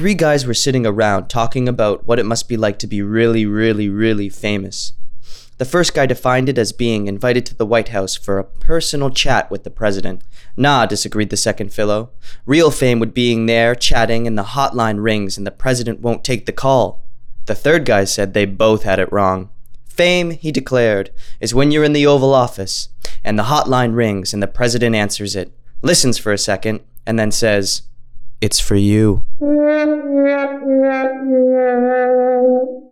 Three guys were sitting around talking about what it must be like to be really, really, really famous. The first guy defined it as being invited to the White House for a personal chat with the president. Nah, disagreed the second fellow. Real fame would be being there, chatting, and the hotline rings and the president won't take the call. The third guy said they both had it wrong. Fame, he declared, is when you're in the Oval Office and the hotline rings and the president answers it, listens for a second, and then says, It's for you.